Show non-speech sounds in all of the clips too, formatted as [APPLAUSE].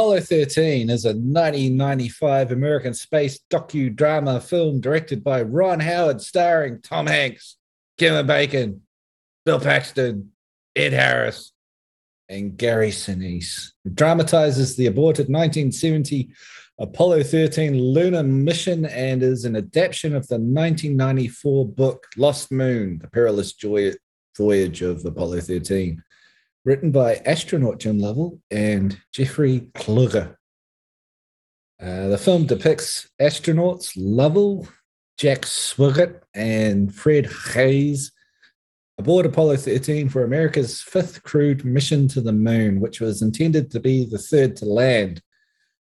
Apollo 13 is a 1995 American space docudrama film directed by Ron Howard, starring Tom Hanks, Kevin Bacon, Bill Paxton, Ed Harris, and Gary Sinise. It dramatizes the aborted 1970 Apollo 13 lunar mission and is an adaptation of the 1994 book Lost Moon, The Perilous Voyage of Apollo 13 written by astronaut Jim Lovell and Jeffrey Kluger. Uh, the film depicts astronauts Lovell, Jack Swigert, and Fred Haise aboard Apollo 13 for America's fifth crewed mission to the moon, which was intended to be the third to land.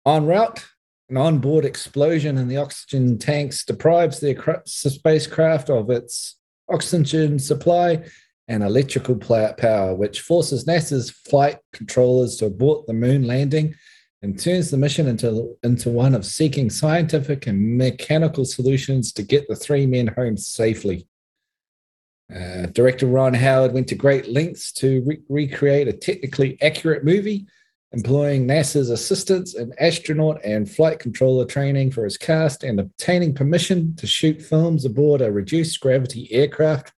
En route, an onboard explosion in the oxygen tanks deprives the spacecraft of its oxygen supply and electrical power, which forces NASA's flight controllers to abort the moon landing and turns the mission into, into one of seeking scientific and mechanical solutions to get the three men home safely. Uh, director Ron Howard went to great lengths to re- recreate a technically accurate movie, employing NASA's assistance in astronaut and flight controller training for his cast and obtaining permission to shoot films aboard a reduced gravity aircraft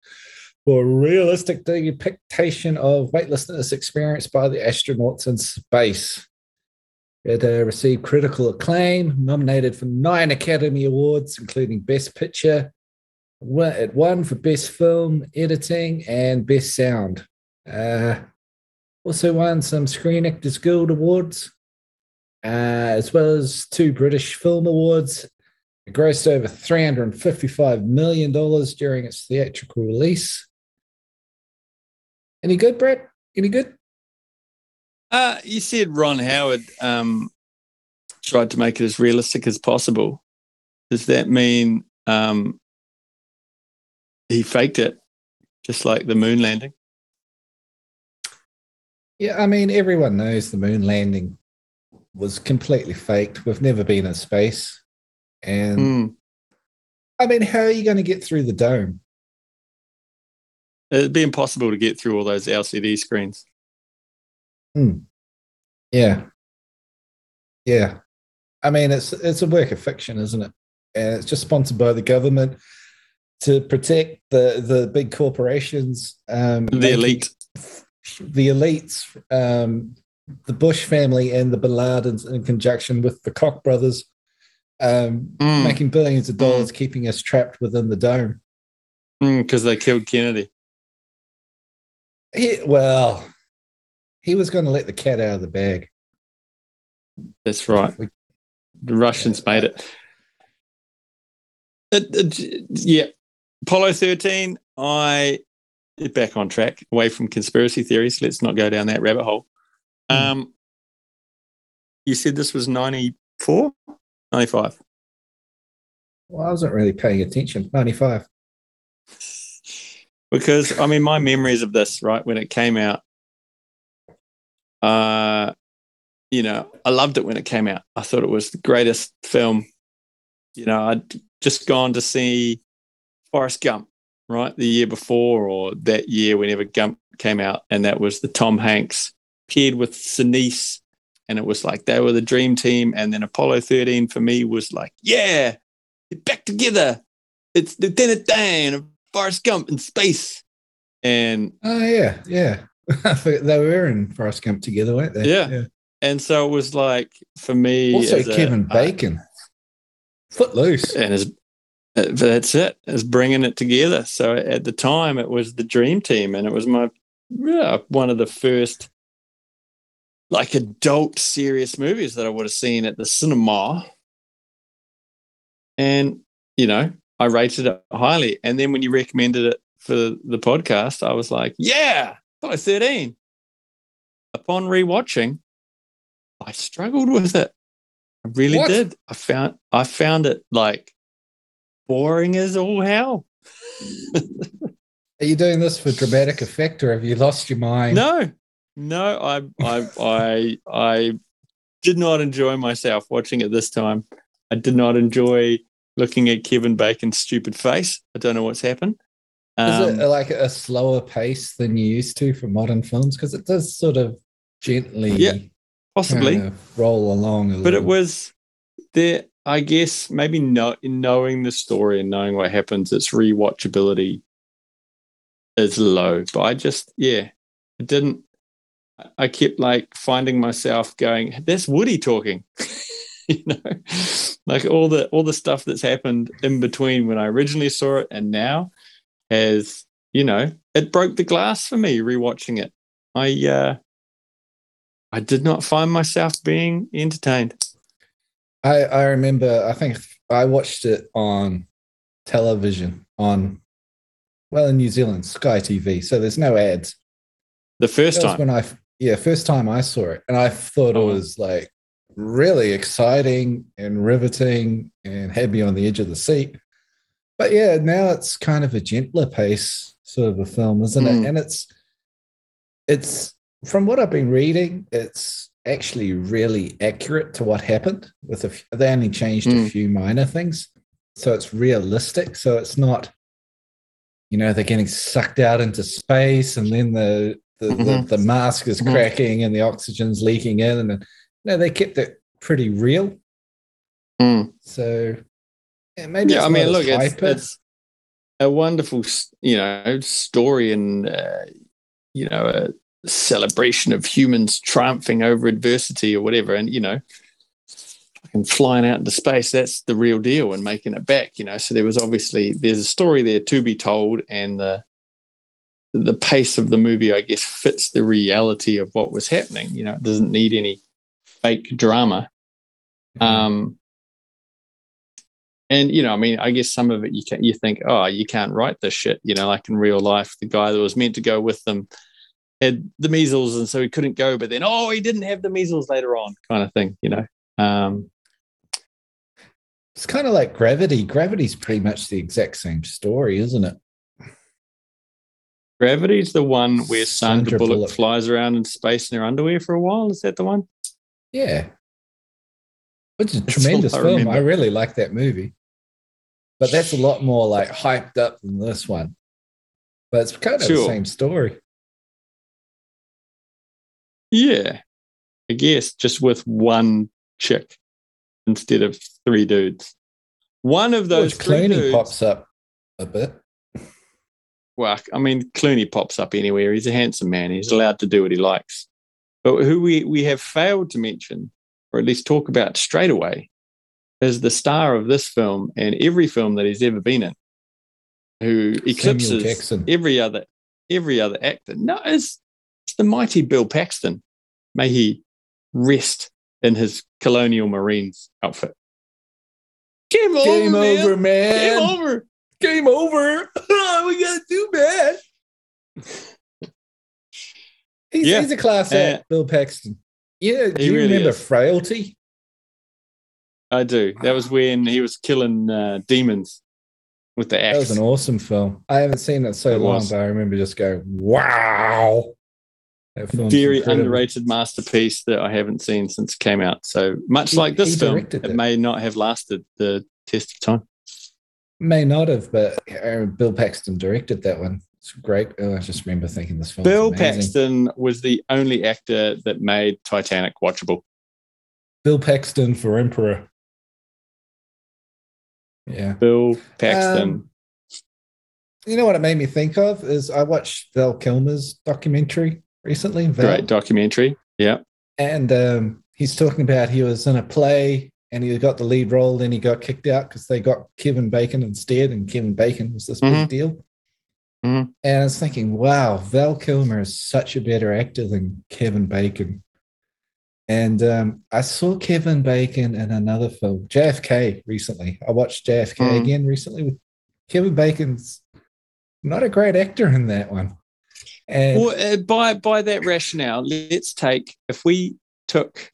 for a realistic depiction of weightlessness experienced by the astronauts in space. It uh, received critical acclaim, nominated for nine Academy Awards, including Best Picture. It won for Best Film, Editing, and Best Sound. Uh, also won some Screen Actors Guild Awards, uh, as well as two British Film Awards. It grossed over $355 million during its theatrical release. Any good, Brett? Any good? Uh, you said Ron Howard um, tried to make it as realistic as possible. Does that mean um, he faked it, just like the moon landing? Yeah, I mean, everyone knows the moon landing was completely faked. We've never been in space. And mm. I mean, how are you going to get through the dome? It'd be impossible to get through all those LCD screens. Hmm. Yeah. Yeah. I mean, it's it's a work of fiction, isn't it? And it's just sponsored by the government to protect the the big corporations, um, the elite, the elites, um, the Bush family, and the Bin Ladens in conjunction with the Koch brothers, um, mm. making billions of dollars, mm. keeping us trapped within the dome. Because mm, they killed Kennedy. He, well, he was going to let the cat out of the bag. That's right. The Russians made it. It, it. Yeah, Apollo 13. I get back on track, away from conspiracy theories. Let's not go down that rabbit hole. Mm. Um, you said this was 94, 95. Well, I wasn't really paying attention. 95 because I mean, my memories of this, right, when it came out, uh, you know, I loved it when it came out. I thought it was the greatest film. You know, I'd just gone to see Forrest Gump, right, the year before or that year, whenever Gump came out, and that was the Tom Hanks paired with Sinise, and it was like they were the dream team. And then Apollo 13 for me was like, yeah, back together. It's Lieutenant Dan Forrest Gump in space. And oh yeah, yeah. [LAUGHS] they were in Forrest Gump together, weren't they? Yeah. yeah. And so it was like for me also Kevin a, Bacon. Uh, Footloose. And his uh, that's it. Is bringing it together. So at the time, it was the dream team, and it was my yeah, one of the first like adult serious movies that I would have seen at the cinema. And you know, I rated it highly. And then when you recommended it for the podcast, I was like, yeah, Apollo 13. Upon rewatching, I struggled with it. I really what? did. I found I found it like boring as all hell. Are you doing this for dramatic effect or have you lost your mind? No. No, I I I I did not enjoy myself watching it this time. I did not enjoy looking at Kevin Bacon's stupid face. I don't know what's happened. Um, Is it um, like a slower pace than you used to for modern films? Because it does sort of gently. Yeah. possibly. Kinda roll along. A but it was there i guess maybe know, in knowing the story and knowing what happens its rewatchability is low but i just yeah it didn't i kept like finding myself going that's woody talking [LAUGHS] [LAUGHS] you know like all the all the stuff that's happened in between when i originally saw it and now has you know it broke the glass for me rewatching it i uh i did not find myself being entertained I, I remember, I think I watched it on television on, well, in New Zealand, Sky TV. So there's no ads. the first time when I, yeah, first time I saw it. And I thought Oh. it was like really exciting and riveting and had me on the edge of the seat. But yeah, now it's kind of a gentler pace sort of a film, isn't Mm. it? And it's, it's, from what I've been reading, it's actually really accurate to what happened. With a, f- they only changed a Mm. few minor things, so it's realistic. So it's not, you know, they're getting sucked out into space, and then the the, Mhm. the, the mask is Mhm. cracking and the oxygen's leaking in, and no, they kept it pretty real. Mm. So yeah, maybe yeah it's i mean look it's, it's a wonderful you know story and uh, you know a celebration of humans triumphing over adversity or whatever and you know and flying out into space that's the real deal and making it back you know so there was obviously there's a story there to be told and the the pace of the movie i guess fits the reality of what was happening you know it doesn't need any fake drama um, and you know, I mean, I guess some of it you can you think, oh, you can't write this shit. You know, like in real life, the guy that was meant to go with them had the measles, and so he couldn't go. But then, oh, he didn't have the measles later on, kind of thing. You know, um, it's kind of like Gravity. Gravity's pretty much the exact same story, isn't it? Gravity's the one where Sandra, Sandra Bullock, Bullock. flies around in space in her underwear for a while. Is that the one? Yeah. Which is a That's tremendous I film. remember. I really like that movie. But that's a lot more like hyped up than this one. But it's kind of the same story. Yeah, I guess just with one chick instead of three dudes. One of those George Clooney dudes, pops up a bit. well, I mean, Clooney pops up anywhere. He's a handsome man. He's allowed to do what he likes. But who we, we have failed to mention, or at least talk about straight away, is the star of this film and every film that he's ever been in, who eclipses every other every other actor. No, it's, it's the mighty Bill Paxton. May he rest in his Colonial Marines outfit. Game over, Game man. over, man. Game over. Game [LAUGHS] over. we got to do bad. [LAUGHS] He's, Yeah. he's a class Uh, act, Bill Paxton. Yeah, do you really remember is. Frailty? I do. That was when he was killing uh, demons with the axe. That was an awesome film. I haven't seen it so It long, was. but I remember just going, "Wow!" Very underrated masterpiece that I haven't seen since it came out. So much He- like this film, it it. may not have lasted the test of time. May not have, but uh, Bill Paxton directed that one. It's great. Oh, I just remember thinking this film. Bill Paxton was the only actor that made Titanic watchable. Bill Paxton for Emperor. Yeah. Bill Paxton. Um, You know what it made me think of is I watched Val Kilmer's documentary recently. Val, Great documentary. Yeah. and um, he's talking about he was in a play and he got the lead role, then he got kicked out because they got Kevin Bacon instead, and Kevin Bacon was this Mhm. big deal. Mhm. And I was thinking, wow, Val Kilmer is such a better actor than Kevin Bacon. And um, I saw Kevin Bacon in another film, JFK, recently. I watched JFK Mhm. again recently with Kevin Bacon's not a great actor in that one. And Well, uh, by by that rationale, let's take if we took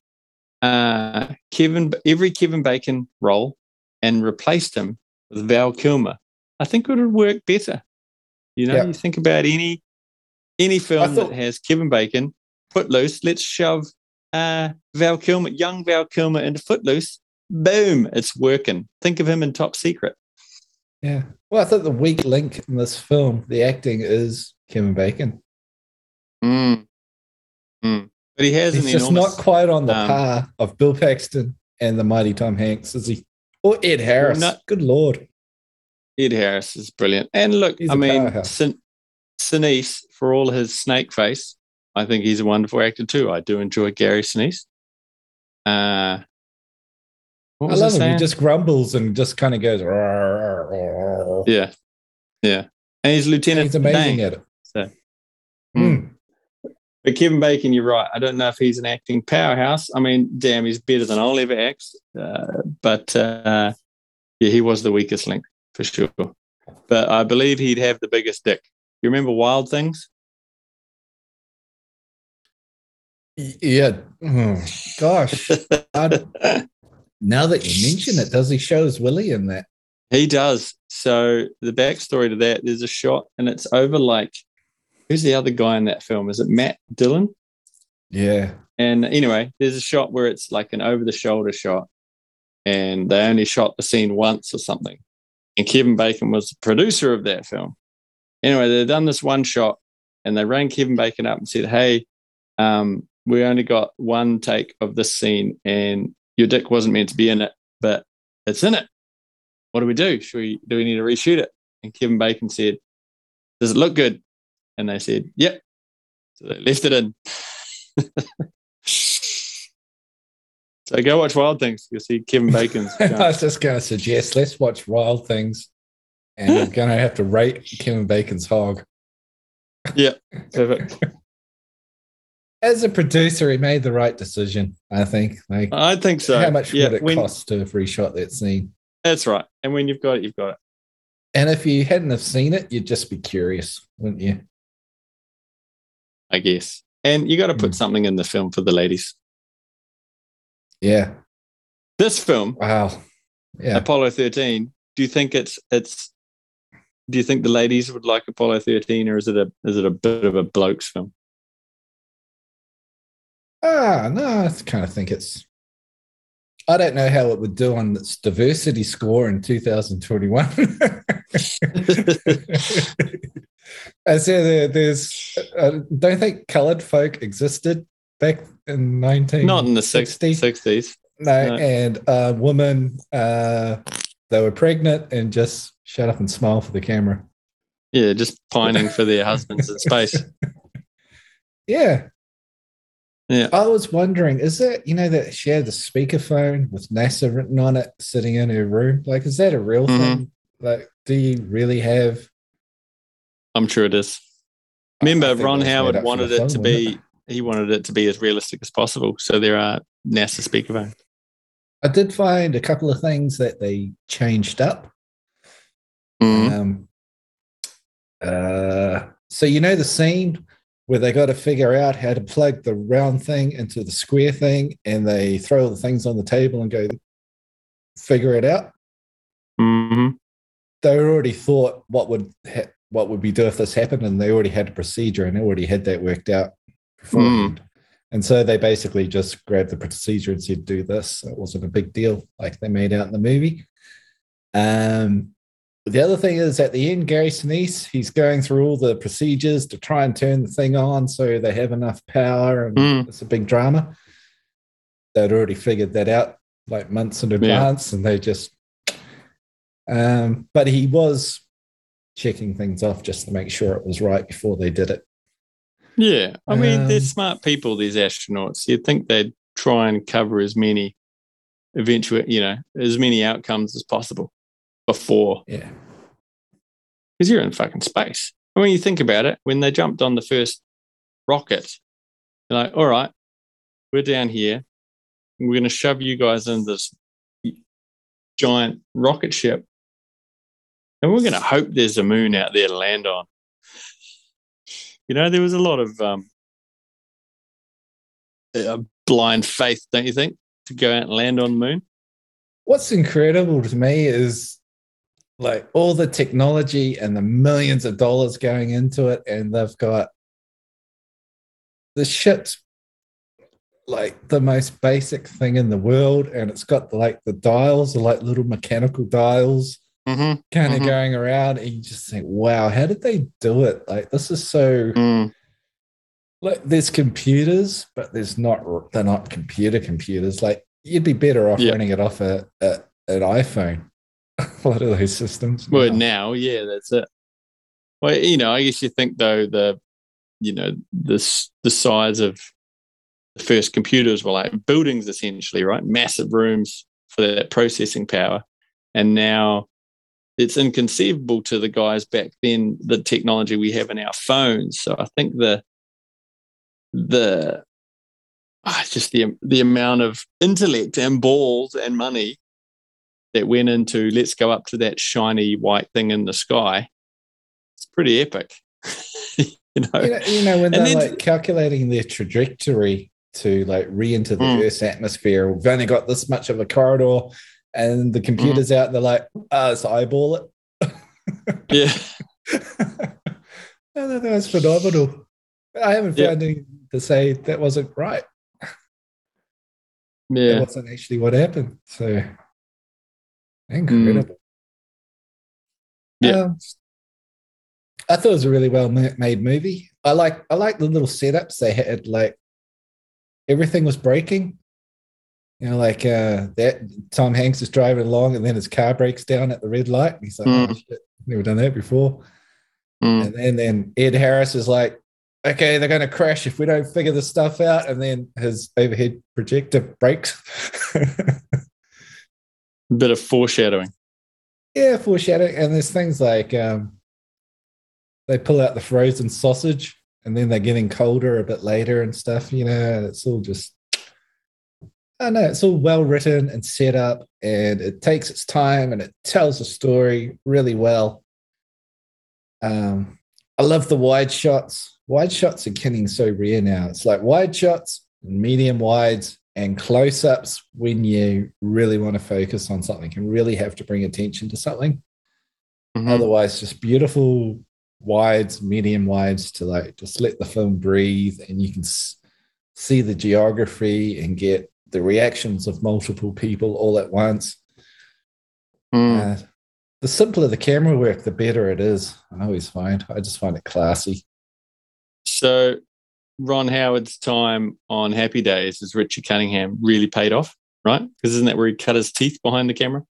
uh, Kevin every Kevin Bacon role and replaced him with Val Kilmer, I think it would work better. You know, Yeah. you think about any any film thought- that has Kevin Bacon, Footloose. Let's shove uh, Val Kilmer, young Val Kilmer, into Footloose. Boom, it's working. Think of him in Top Secret. yeah, well, I thought the weak link in this film, the acting is Kevin Bacon. Mm. Mm. But he has He's an just enormous. not quite on the um, par of Bill Paxton and the mighty Tom Hanks, is he? Or Ed Harris. no- Good lord. Ed Harris is brilliant. And look, He's I mean. Sin- Sinise, for all his snake face, I think he's a wonderful actor too. I do enjoy Gary Sinise. Uh, what I love him. He just grumbles and just kind of goes. "Rrr, rrr, rrr." yeah, yeah. And he's Lieutenant He's amazing Dane. at it. So. Hmm. But Kevin Bacon, you're right. I don't know if he's an acting powerhouse. I mean, damn, he's better than I'll ever act. Uh, but uh, yeah, he was the weakest link for sure. But I believe he'd have the biggest dick. You remember Wild Things? Yeah. Oh, gosh. Now that you mention it, does he show his Willie in that? He does. So the backstory to that, there's a shot, and it's over like who's the other guy in that film? Is it Matt Dillon? Yeah. And anyway, there's a shot where it's like an over the shoulder shot, and they only shot the scene once or something. And Kevin Bacon was the producer of that film. Anyway, they'd done this one shot, and they rang Kevin Bacon up and said, "Hey, um, we only got one take of this scene, and your dick wasn't meant to be in it, but it's in it. What do we do? Should we do we need to reshoot it?" And Kevin Bacon said, "Does it look good?" And they said, "Yep." So they left it in. [LAUGHS] so go watch Wild Things. You'll see Kevin Bacon's. [LAUGHS] I was just going to suggest let's watch Wild Things, and we're [GASPS] going to have to rate Kevin Bacon's hog. Yeah, perfect. [LAUGHS] As a producer, he made the right decision. I think. Like, I think so. how much yeah, would it when, cost to have reshot that scene? That's right. And when you've got it, you've got it. And if you hadn't have seen it, you'd just be curious, wouldn't you? I guess. And you got to put Mm. something in the film for the ladies. Yeah. This film, Wow. Yeah. Apollo 13, do you think it's it's do you think the ladies would like Apollo 13 or is it a is it a bit of a blokes film? Ah, no, I kind of think it's. I don't know how it would do on its diversity score in 2021. [LAUGHS] [LAUGHS] I say there, there's. I don't think coloured folk existed back in 19. Not in the 60s. 60s. No, no. and a woman, uh, they were pregnant and just shut up and smile for the camera. Yeah, just pining for their husbands in space. [LAUGHS] Yeah. Yeah. I was wondering, is that, you know, that she had the speakerphone with NASA written on it sitting in her room? Like, is that a real Mhm. thing? Like, do you really have. I'm sure it is. Remember, Ron it Howard wanted it to be, he wanted it to be as realistic as possible. So there are NASA speakerphones. I did find a couple of things that they changed up. Mhm. Um, uh, so you know the scene where they got to figure out how to plug the round thing into the square thing, and they throw the things on the table and go figure it out. Mhm. They already thought what would ha- what would we do if this happened, and they already had a procedure and they already had that worked out beforehand. And so they basically just grabbed the procedure and said, "Do this." It wasn't a big deal, like they made out in the movie. Um, the other thing is at the end, Gary Sinise, he's going through all the procedures to try and turn the thing on so they have enough power, and Mm. it's a big drama. They'd already figured that out like months in advance, and they just. Um, but he was checking things off just to make sure it was right before they did it. Yeah. I mean, they're Um, smart people, these astronauts. You'd think they'd try and cover as many eventual, you know, as many outcomes as possible before Yeah. because you're in fucking space. And when you think about it, when they jumped on the first rocket, they're like, all right, we're down here. We're going to shove you guys in this giant rocket ship. And we're going to hope there's a moon out there to land on. You know, there was a lot of um, uh, blind faith, don't you think, to go out and land on the moon? what's incredible to me is like all the technology and the millions of dollars going into it and they've got the ship's like the most basic thing in the world and it's got like the dials like little mechanical dials Mm-hmm. kind of Mhm. going around and you just think wow how did they do it like this is so Mm. Like there's computers, but there's not. They're not computer computers. Like you'd be better off Yeah. running it off a, a an iPhone. [LAUGHS] a lot of those systems. Well, now. now, yeah, that's it. Well, you know, I guess you think though the, you know, this the size of the first computers were like buildings essentially, right? Massive rooms for that processing power, and now it's inconceivable to the guys back then the technology we have in our phones. So I think the the ah, just the the amount of intellect and balls and money that went into let's go up to that shiny white thing in the sky. It's pretty epic. [LAUGHS] you know? you know, you know when And they're then- like calculating their trajectory to like re-enter the Mm. Earth's atmosphere, we've only got this much of a corridor, and the computer's out, and they're like, "Ah, let's eyeball it." Yeah. [LAUGHS] I thought that was phenomenal. I haven't Yeah. found anything to say that wasn't right. Yeah. That wasn't actually what happened. So incredible. Yeah. Um, I thought it was a really well made movie. I like I like the little setups they had. Like everything was breaking. You know, like uh, that Tom Hanks is driving along, and then his car breaks down at the red light. And he's like, "Oh Mm. shit, never done that before." Mm. And then, then Ed Harris is like, okay, they're going to crash if we don't figure this stuff out. And then his overhead projector breaks. A [LAUGHS] Bit of foreshadowing. yeah, foreshadowing. And there's things like um, they pull out the frozen sausage and then they're getting colder a bit later and stuff. You know, it's all just, I know, it's all well written and set up and it takes its time and it tells a story really well. Um, I love the wide shots. Wide shots are getting so rare now. It's like wide shots, medium wides, and close ups when you really want to focus on something and really have to bring attention to something. Mhm. Otherwise, just beautiful wides, medium wides to like just let the film breathe and you can s- see the geography and get the reactions of multiple people all at once. Mm. Uh, the simpler the camera work, the better it is. I always find. I just find it classy. So Ron Howard's time on Happy Days as Richard Cunningham really paid off, right? Because isn't that where he cut his teeth behind the camera?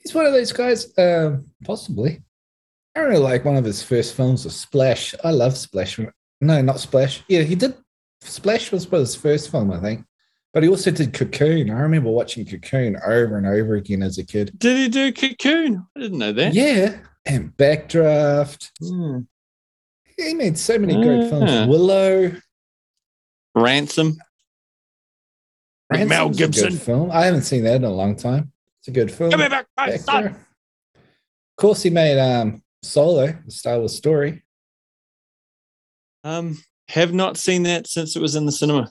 He's one of those guys, um, possibly. I really like one of his first films was Splash. I love Splash. No, not Splash. Yeah, he did. Splash was his first film, I think. But he also did Cocoon. I remember watching Cocoon over and over again as a kid. Did he do Cocoon? I didn't know that. Yeah. And Backdraft. Hmm. He made so many great films. Willow. Ransom. Mel Ransom's a good Gibson. film. I haven't seen that in a long time. It's a good film. Give me back my son. Of course, he made um, Solo, the Star Wars story. Um, have not seen that since it was in the cinema.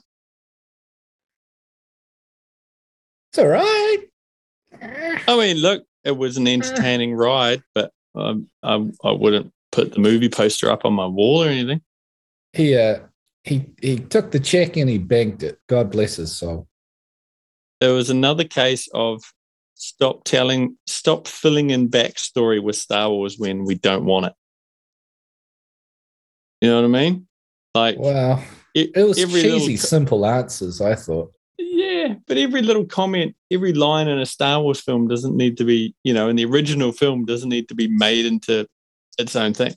It's all right. I mean, look, it was an entertaining ride, but um, I, I wouldn't put the movie poster up on my wall or anything. He uh, he he took the check and he banked it. God bless his soul. There was another case of stop telling, stop filling in backstory with Star Wars when we don't want it. You know what I mean? Like, Wow, it, it was every cheesy, little simple answers. I thought. Yeah, but every little comment, every line in a Star Wars film doesn't need to be, you know, in the original film doesn't need to be made into its own thing.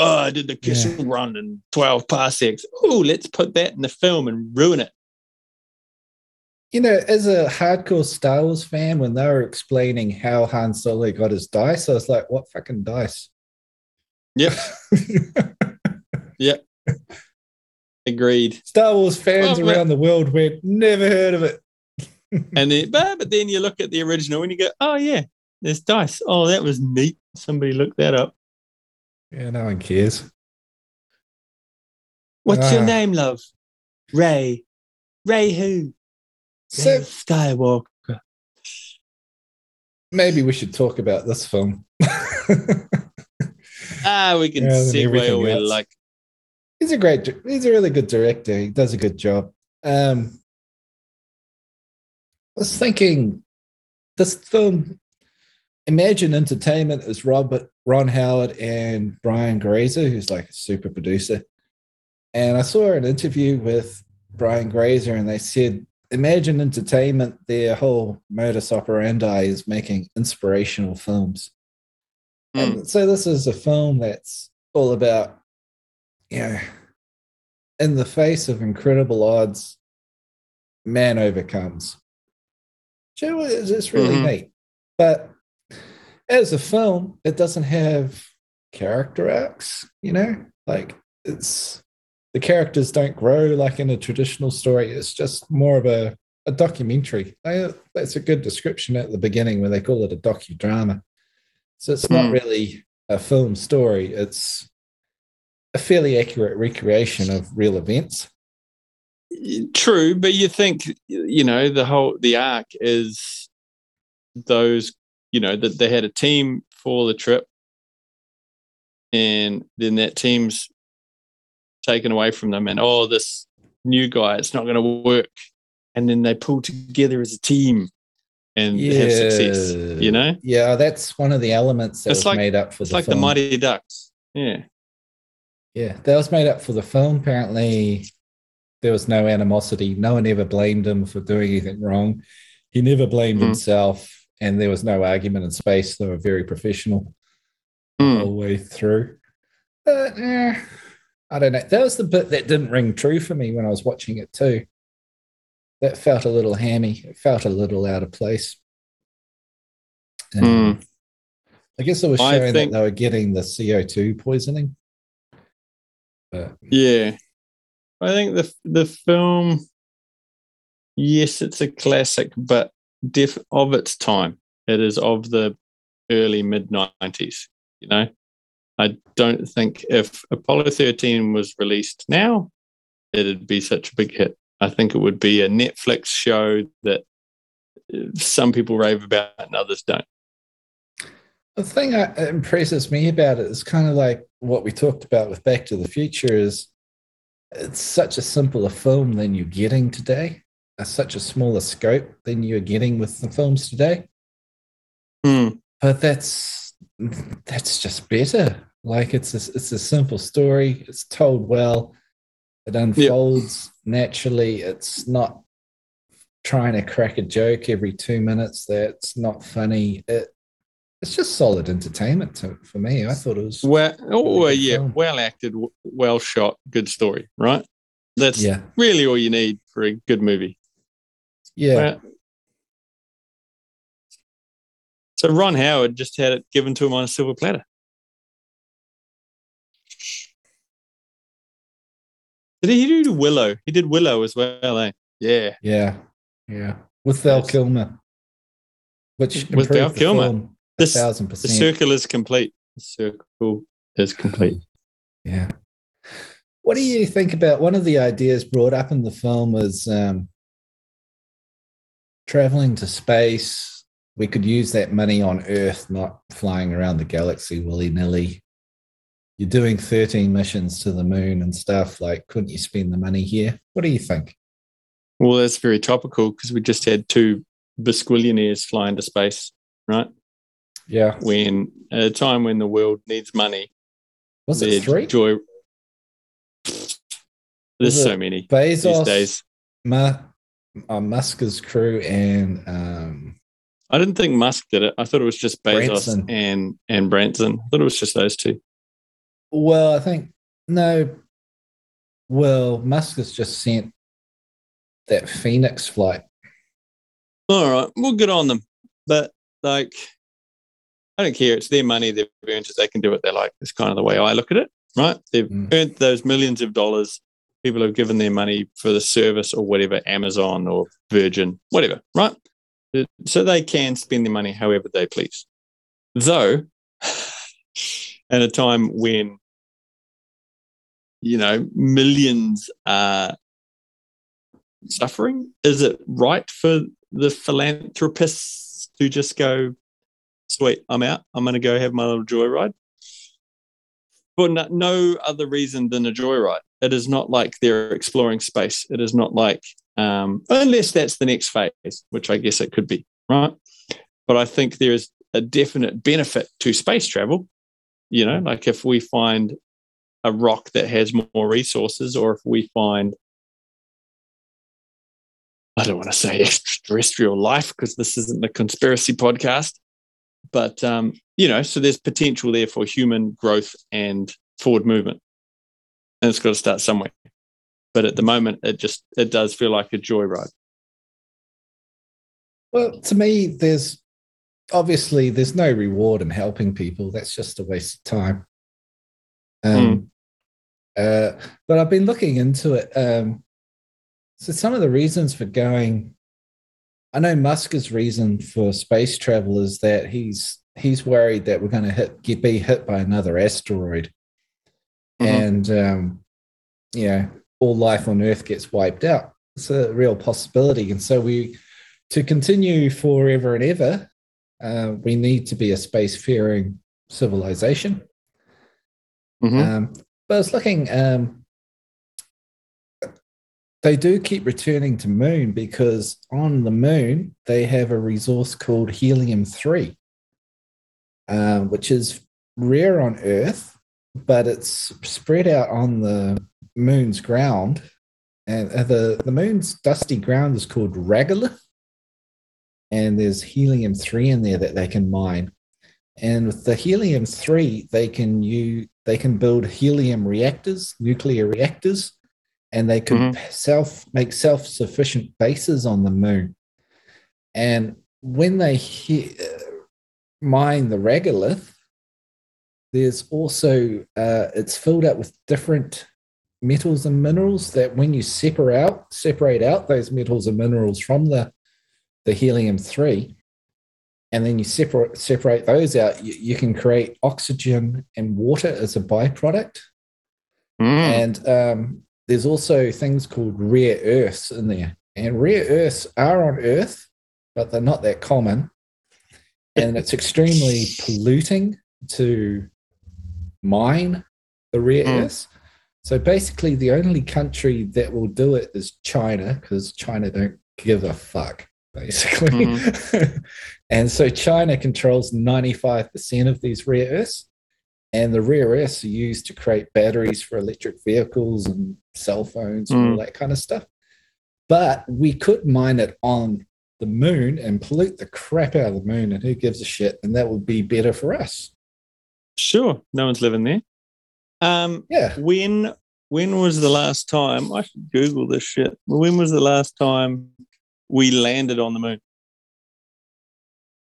Oh, I did the Kessel Run in 12 parsecs. Oh, let's put that in the film and ruin it. You know, as a hardcore Star Wars fan, when they were explaining how Han Solo got his dice, I was like, "What fucking dice?" Yep. [LAUGHS] yep. Agreed. Star Wars fans Well, around the world went, "Never heard of it." [LAUGHS] And then, but, but then you look at the original and you go, oh, yeah, there's dice. Oh, that was neat. Somebody looked that up. Yeah, no one cares. What's your Ah. name, love? Ray. Ray who? So Rey Skywalker. maybe we should talk about this film. [LAUGHS] Ah, we can than segue all we like. He's a great he's a really good director he does a good job um i was thinking this film imagine entertainment is robert ron howard and brian grazer who's like a super producer And I saw an interview with Brian Grazer, and they said Imagine Entertainment, their whole modus operandi is making inspirational films. Mm. And so this is a film that's all about, you know, in the face of incredible odds, man overcomes. So it's really mm-hmm. neat. But as a film, it doesn't have character arcs, you know? Like it's the characters don't grow like in a traditional story. It's just more of a, a documentary. I, that's a good description at the beginning when they call it a docudrama. So it's not hmm. really a film story. It's a fairly accurate recreation of real events. True, but you think you know the whole the arc is those you know that they had a team for the trip, and then that team's taken away from them, and oh, this new guy, it's not going to work, and then they pull together as a team and yeah. have success. You know, yeah, that's one of the elements that it's was like, made up for it's like film. the Mighty Ducks. Yeah, yeah, that was made up for the film. Apparently, there was no animosity. No one ever blamed him for doing anything wrong. He never blamed mm. himself, and there was no argument in space. They were very professional mm. all the way through. But eh, I don't know. That was the bit that didn't ring true for me when I was watching it too. That felt a little hammy. It felt a little out of place. Mm. I guess it was showing think, that they were getting the CO2 poisoning. But, yeah. I think the the film, yes, it's a classic, but def of its time. It is of the early mid nineties. You know, I don't think if Apollo thirteen was released now, it'd be such a big hit. I think it would be a Netflix show that uh, some people rave about and others don't. The thing that impresses me about it is kind of like what we talked about with Back to the Future is it's such a simpler film than you're getting today, a, such a smaller scope than you're getting with the films today. Mm. But that's that's just better. Like it's a, it's a simple story. It's told well. It unfolds naturally. It's not trying to crack a joke every two minutes. That's not funny. It it's just solid entertainment to, for me. I thought it was well, oh yeah, film. well acted, well shot, good story, right? That's yeah. really all you need for a good movie. Yeah. so Ron Howard just had it given to him on a silver platter. Did he do Willow? He did Willow as well, eh? Yeah. Yeah. Yeah. With Val Kilmer. Which with Val Kilmer. Film this, thousand percent. The circle is complete. The circle is complete. Yeah. What do you think about one of the ideas brought up in the film was um, traveling to space? We could use that money on Earth, not flying around the galaxy willy nilly. You're doing 13 missions to the moon and stuff. Like, couldn't you spend the money here? What do you think? Well, that's very topical because we just had two bisquillionaires fly into space, right? Yeah. When at a time when the world needs money. Was it three? Joy. There's so many Bezos, these days. Ma- uh, Musk's crew and um, I didn't think Musk did it. I thought it was just Bezos Branson. and and Branson. I thought it was just those two. Well, I think no. Well, Musk has just sent that Phoenix flight. All right, we'll get on them, but like I don't care. It's their money. They've earned it. They can do what they like. It's kind of the way I look at it, right? They've mm. earned those millions of dollars. People have given their money for the service or whatever, Amazon or Virgin, whatever, right? So they can spend their money however they please. Though, [SIGHS] at a time when, you know, millions are suffering, is it right for the philanthropists to just go, sweet, I'm out. I'm going to go have my little joyride. For no, no other reason than a joyride. It is not like they're exploring space. It is not like, um, unless that's the next phase, which I guess it could be, right? But I think there is a definite benefit to space travel. You know, like if we find a rock that has more resources, or if we find I don't want to say [LAUGHS] extraterrestrial life because this isn't the conspiracy podcast, but um, you know, so there's potential there for human growth and forward movement, and it's got to start somewhere. But at the moment, it just it does feel like a joyride. Well, to me, there's obviously there's no reward in helping people. That's just a waste of time. Um, mm. uh, but I've been looking into it. Um, so some of the reasons for going, I know Musk's reason for space travel is that he's he's worried that we're going to hit get, be hit by another asteroid, mm-hmm. and um, you know all life on Earth gets wiped out. It's a real possibility, and so we to continue forever and ever, uh, we need to be a spacefaring civilization. Mm-hmm. Um, but I was looking. Um, they do keep returning to moon because on the moon they have a resource called helium 3 uh, which is rare on earth but it's spread out on the moon's ground. And uh, the, the moon's dusty ground is called regolith and there's helium 3 in there that they can mine. And with the helium 3 they can use they can build helium reactors nuclear reactors and they could mm-hmm. self make self sufficient bases on the moon. And when they he, uh, mine the regolith, there's also uh, it's filled up with different metals and minerals that when you separate out separate out those metals and minerals from the the helium 3 and then you separate separate those out you, you can create oxygen and water as a byproduct mm. and um, there's also things called rare earths in there. And rare earths are on Earth, but they're not that common. And it's extremely [LAUGHS] polluting to mine the rare mm. earths. So basically, the only country that will do it is China, because China don't give a fuck, basically. Mm. [LAUGHS] and so China controls 95% of these rare earths. And the rare earths are used to create batteries for electric vehicles and cell phones and mm. all that kind of stuff. But we could mine it on the moon and pollute the crap out of the moon, and who gives a shit? And that would be better for us. Sure, no one's living there. Um, yeah. When when was the last time? I should Google this shit. When was the last time we landed on the moon?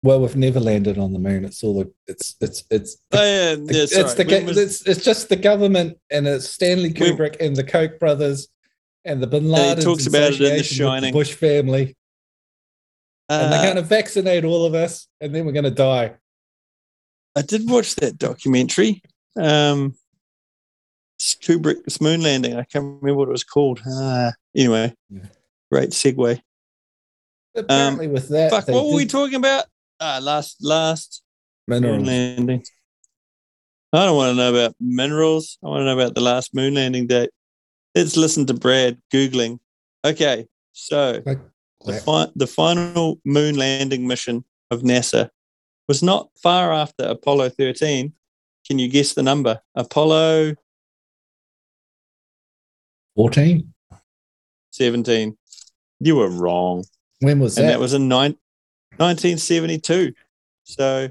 Well, we've never landed on the moon. It's all the it's it's it's oh, yeah, yeah, it's the was, it's it's just the government and it's Stanley Kubrick and the Koch brothers and the Bin Laden. He talks about it in The Shining. The Bush family, uh, and they're going to vaccinate all of us, and then we're going to die. I did watch that documentary. Um, Kubrick's moon landing. I can't remember what it was called. Uh, anyway, yeah. great segue. Apparently, um, with that, fuck, what did... were we talking about? Ah, last last minerals. moon landing. I don't want to know about minerals. I want to know about the last moon landing date. Let's listen to Brad googling. Okay, so like, the, fi- the final moon landing mission of NASA was not far after Apollo 13. Can you guess the number? Apollo 14? 17. You were wrong. When was that? and that? that was in nine, 1972. So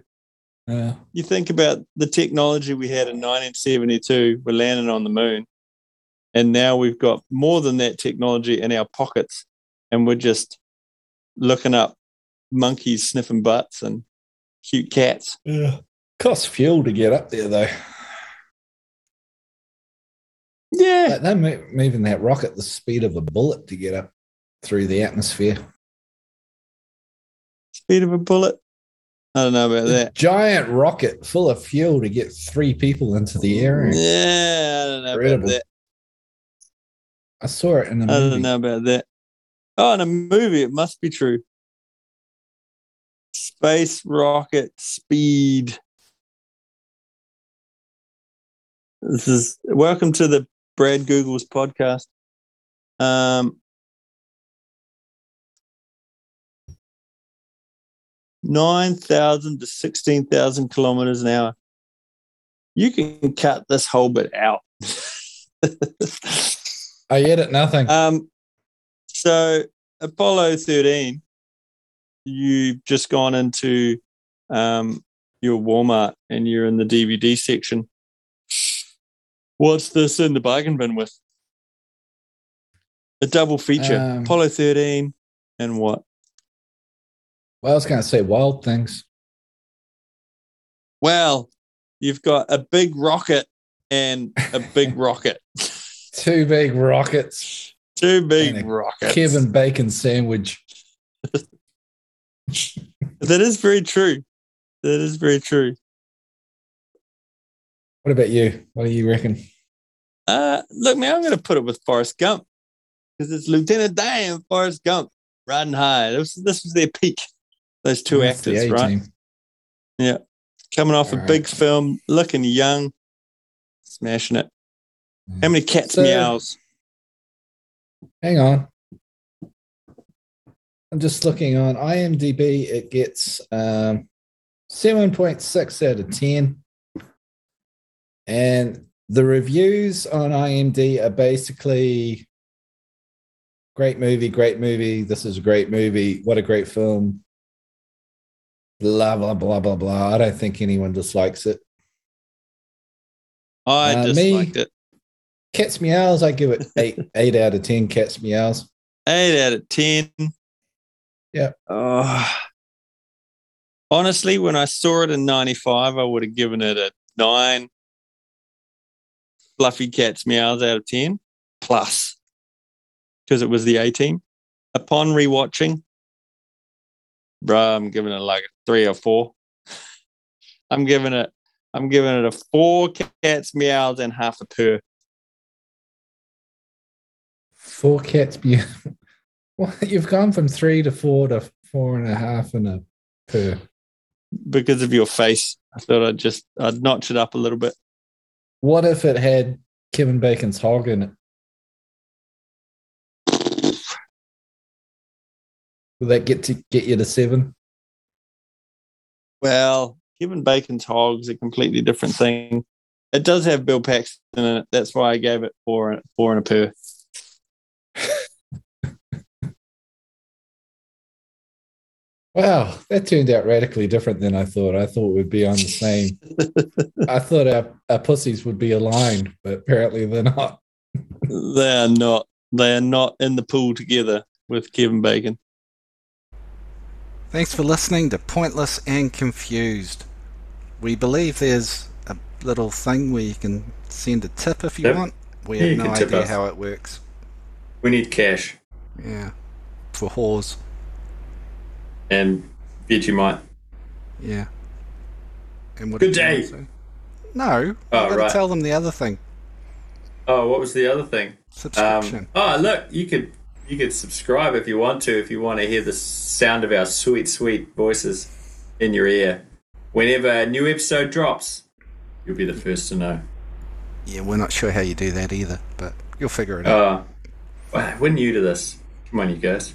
uh, you think about the technology we had in 1972, we're landing on the moon. And now we've got more than that technology in our pockets. And we're just looking up monkeys sniffing butts and cute cats. Yeah. Costs fuel to get up there, though. Yeah. they're moving that rocket the speed of a bullet to get up through the atmosphere speed of a bullet. I don't know about that. Giant rocket full of fuel to get three people into the air. Yeah, I don't know Incredible. about that. I saw it in a movie. I don't know about that. Oh, in a movie, it must be true. Space rocket speed. This is welcome to the Brad Google's podcast. Um, 9,000 to 16,000 kilometers an hour. You can cut this whole bit out [LAUGHS] I edit nothing. um, so Apollo 13, you've just gone into um, your Walmart and you're in the DVD section. What's this in the bargain bin with? A double feature Um, Apollo 13 and what? Well, I was going to say Wild Things. Well, you've got a big rocket and a big [LAUGHS] rocket. Two big rockets. Two big rockets. Kevin Bacon sandwich. [LAUGHS] That is very true. That is very true. What about you? What do you reckon? Uh, look, man, I'm going to put it with Forrest Gump because it's Lieutenant Dan and Forrest Gump riding high. This, this was their peak. Those two That's actors, right? A-team. Coming off a All right. big film, looking young, smashing it. How many cats So- meows? Hang on. I'm just looking on IMDb. It gets um, 7.6 out of 10. And the reviews on IMDb are basically great movie, great movie. This is a great movie. What a great film. Blah, blah, blah, blah, blah. I don't think anyone dislikes it. I Uh, me- disliked it. Cats Meows, I give it eight, [LAUGHS] eight out of 10 Cats Meows. Eight out of ten. Yeah. Oh. Honestly, when I saw it in '95, I would have given it a nine. Fluffy cats meows out of ten plus, because it was the A team. Upon rewatching, bruh, I'm giving it like a three or four. I'm giving it. I'm giving it a four cats meows and half a purr. Four cats be [LAUGHS] well, you've gone from three to four to four and a half and a purr. because of your face. I thought I'd just I'd notch it up a little bit. What if it had Kevin Bacon's hog in it? Will that get to get you to seven? Well, Kevin Bacon's hog's a completely different thing. It does have Bill Paxton in it. That's why I gave it four four and a purr. [LAUGHS] Wow, that turned out radically different than I thought. I thought we'd be on the same. [LAUGHS] I thought our, our pussies would be aligned, but apparently they're not. They are not. They are not in the pool together with Kevin Bacon. Thanks for listening to Pointless and Confused. We believe there's a little thing where you can send a tip if you Yep. want. We Yeah, have no idea us. how it works. We need cash Yeah. For whores. and Vegemite. Yeah. And what Good day. No. Oh, gotta right. tell them the other thing. Oh, what was the other thing? Subscription. Um, oh, look, you could you could subscribe if you want to, if you want to hear the sound of our sweet, sweet voices in your ear. Whenever a new episode drops, you'll be the first to know. yeah, we're not sure how you do that either, but you'll figure it out. Uh, wow, we're new to this. Come on, you guys.